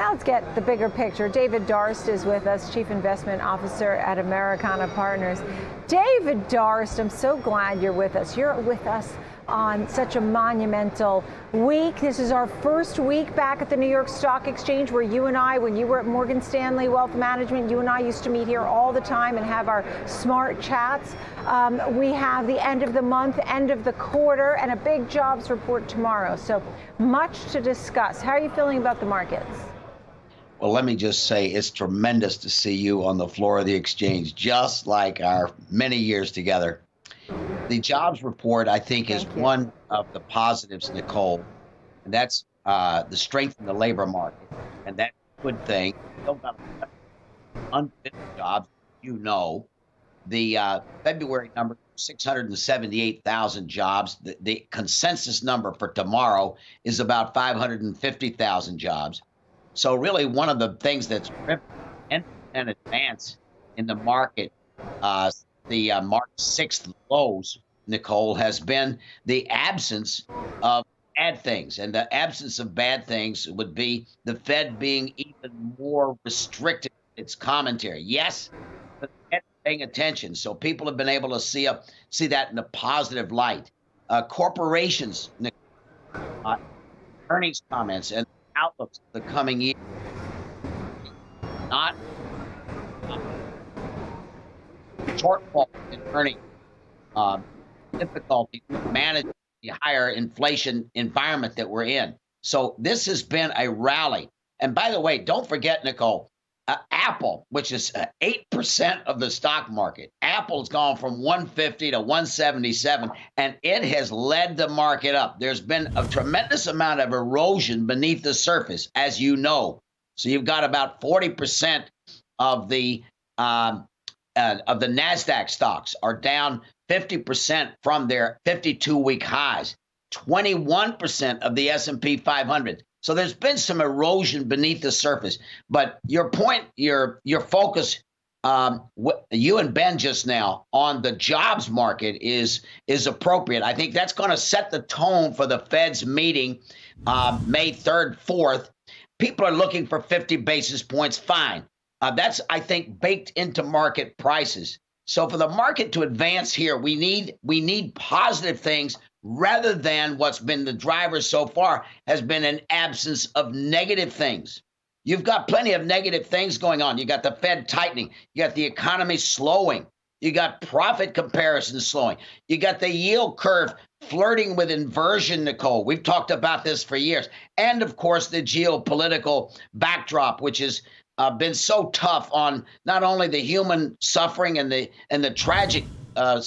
Now let's get the bigger picture. David Darst is with us, Chief Investment Officer at Americana Partners. David Darst, I'm so glad you're with us. You're with us on such a monumental week. This is our first week back at the New York Stock Exchange where you and I, when you were at Morgan Stanley Wealth Management, you and I used to meet here all the time and have our smart chats. Um, we have the end of the month, end of the quarter, and a big jobs report tomorrow. So much to discuss. How are you feeling about the markets? Well, let me just say it's tremendous to see you on the floor of the exchange, just like our many years together the jobs report, I think, Thank is you. one of the positives, Nicole, and that's uh, the strength in the labor market, and that's a good thing. Still got unfit jobs, you know. The uh, February number, 678,000 jobs. The, the consensus number for tomorrow is about 550,000 jobs. So, really, one of the things that's an advance in the market uh, the uh, March 6th lows, Nicole, has been the absence of bad things. And the absence of bad things would be the Fed being even more restricted in its commentary. Yes, the Fed paying attention. So people have been able to see a, see that in a positive light. Uh, corporations, uh, earnings comments and outlooks the coming year. Not shortfall in earning uh, difficulty managing the higher inflation environment that we're in. So this has been a rally. And by the way, don't forget, Nicole, uh, Apple, which is uh, eight percent of the stock market, Apple's gone from 150 to 177, and it has led the market up. There's been a tremendous amount of erosion beneath the surface, as you know. So you've got about 40 percent of the um, uh, of the Nasdaq stocks are down 50% from their 52-week highs. 21% of the S&P 500. So there's been some erosion beneath the surface. But your point, your your focus, um, you and Ben just now on the jobs market is is appropriate. I think that's going to set the tone for the Fed's meeting uh, May 3rd, 4th. People are looking for 50 basis points. Fine. Uh, that's, I think, baked into market prices. So for the market to advance here, we need we need positive things rather than what's been the driver so far has been an absence of negative things. You've got plenty of negative things going on. You got the Fed tightening. You got the economy slowing. You got profit comparisons slowing. You got the yield curve flirting with inversion, Nicole. We've talked about this for years. And of course, the geopolitical backdrop, which is uh, been so tough on not only the human suffering and the and the tragic uh,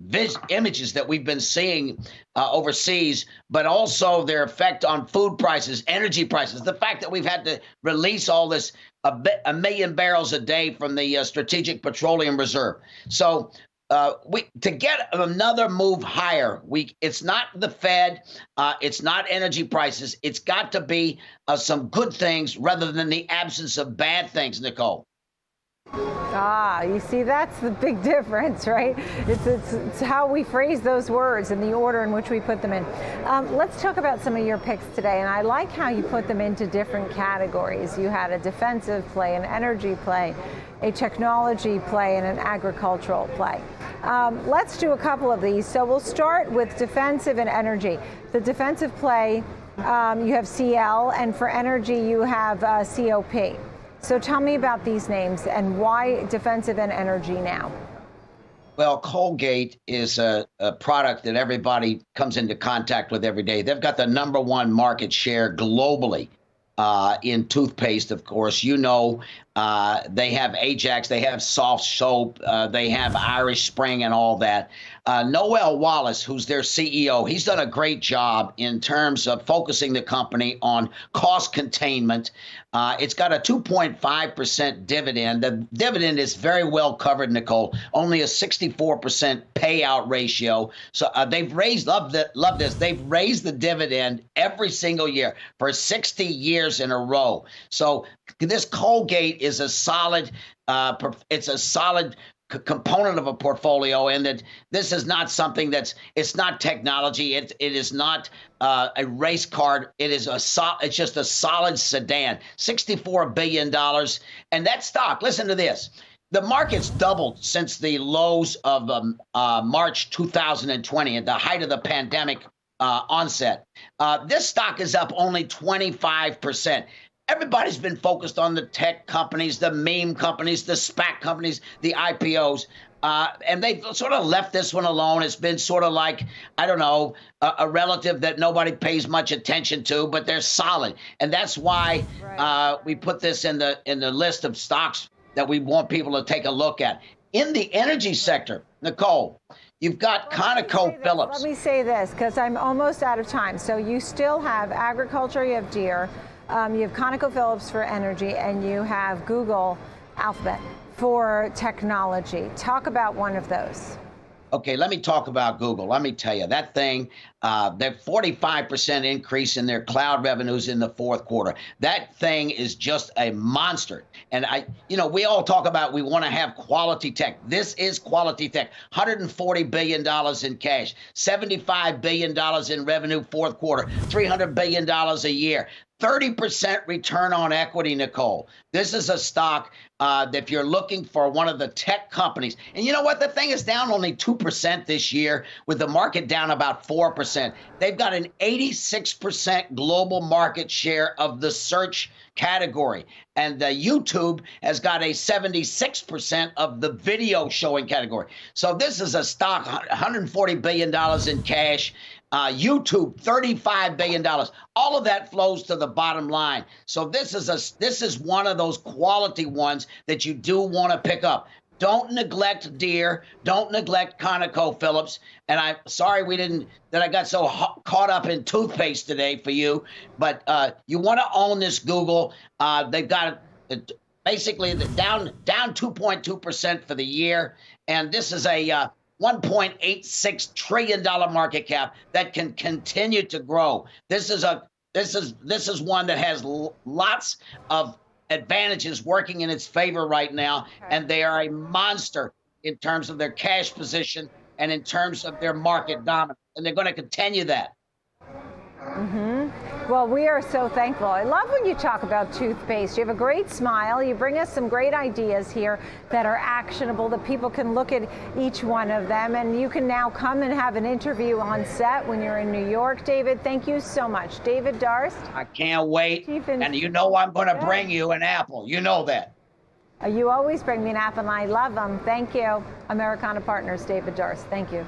vis- images that we've been seeing uh, overseas, but also their effect on food prices, energy prices. The fact that we've had to release all this a, a million barrels a day from the uh, Strategic Petroleum Reserve. So uh, we to get another move higher. We it's not the Fed, uh, it's not energy prices. It's got to be uh, some good things rather than the absence of bad things, Nicole. Ah, you see, that's the big difference, right? It's, it's, it's, how we phrase those words and the order in which we put them in. Um, let's talk about some of your picks today, and I like how you put them into different categories. You had a defensive play, an energy play, a technology play, and an agricultural play. Um, let's do a couple of these. So we'll start with defensive and energy. The defensive play, um, you have CL, and for energy, you have uh, COP. So tell me about these names and why defensive and energy now. Well, Colgate is a, a, product that everybody comes into contact with every day. They've got the number one market share globally uh, in toothpaste, of course. You know, uh, they have Ajax, they have soft soap, uh, they have Irish Spring, and all that. Uh, Noel Wallace, who's their CEO, he's done a great job in terms of focusing the company on cost containment. Uh, it's got a 2.5% dividend. The dividend is very well covered, Nicole. Only a 64% payout ratio. So uh, they've raised, love, the, love this, they've raised the dividend every single year for 60 years in a row. So this Colgate is a solid, uh, it's a solid component of a portfolio, and that this is not something that's it's not technology. It it is not uh, a race car It is a so, it's just a solid sedan. Sixty four billion dollars, and that stock. Listen to this. The market's doubled since the lows of um, uh, March 2020 at the height of the pandemic uh, onset. Uh, this stock is up only 25%. Everybody's been focused on the tech companies, the meme companies, the SPAC companies, the IPOs. Uh, and they've sort of left this one alone. It's been sort of like, I don't know, a, a relative that nobody pays much attention to, but they're solid. And that's why Right. uh, we put this in the in the list of stocks that we want people to take a look at. In the energy sector, Nicole, you've got Let me Conoco this- Phillips. Let me say this because I'm almost out of time. So you still have agriculture, you have Deere, um, you have ConocoPhillips for energy, and you have Google Alphabet for technology. Talk about one of those. Okay, let me talk about Google. Let me tell you that thing, uh, that 45% increase in their cloud revenues in the fourth quarter. That thing is just a monster. And I, you know, we all talk about we want to have quality tech. This is quality tech. 140 billion dollars in cash, 75 billion dollars in revenue fourth quarter, 300 billion dollars a year. 30% return on equity, Nicole. This is a stock uh, that if you're looking for one of the tech companies, and you know what? The thing is down only 2% this year, with the market down about 4%. They've got an 86% global market share of the search category. And uh, YouTube has got a 76% of the video showing category. So this is a stock, $140 billion in cash. Uh, YouTube, $35 billion. All of that flows to the bottom line. So this is a this is one of those quality ones that you do want to pick up. Don't neglect Deere. Don't neglect Conoco Phillips. And I'm sorry we didn't that I got so ha- caught up in toothpaste today for you. But uh, you want to own this Google. Uh, they've got basically the down down 2.2 percent for the year, and this is a uh, 1.86 trillion dollar market cap that can continue to grow. This is a this is this is one that has l- lots of advantages working in its favor right now, and they are a monster in terms of their cash position and in terms of their market dominance, and they're going to continue that. Mm-hmm. Well, we are so thankful. I love when you talk about toothpaste. You have a great smile. You bring us some great ideas here that are actionable, that people can look at each one of them. And you can now come and have an interview on set when you're in New York. David, thank you so much. David Darst, I can't wait, and you know I'm going to bring you an apple. You know that. you always bring me an apple, and I love them. Thank you. Americana Partners, David Darst. Thank you.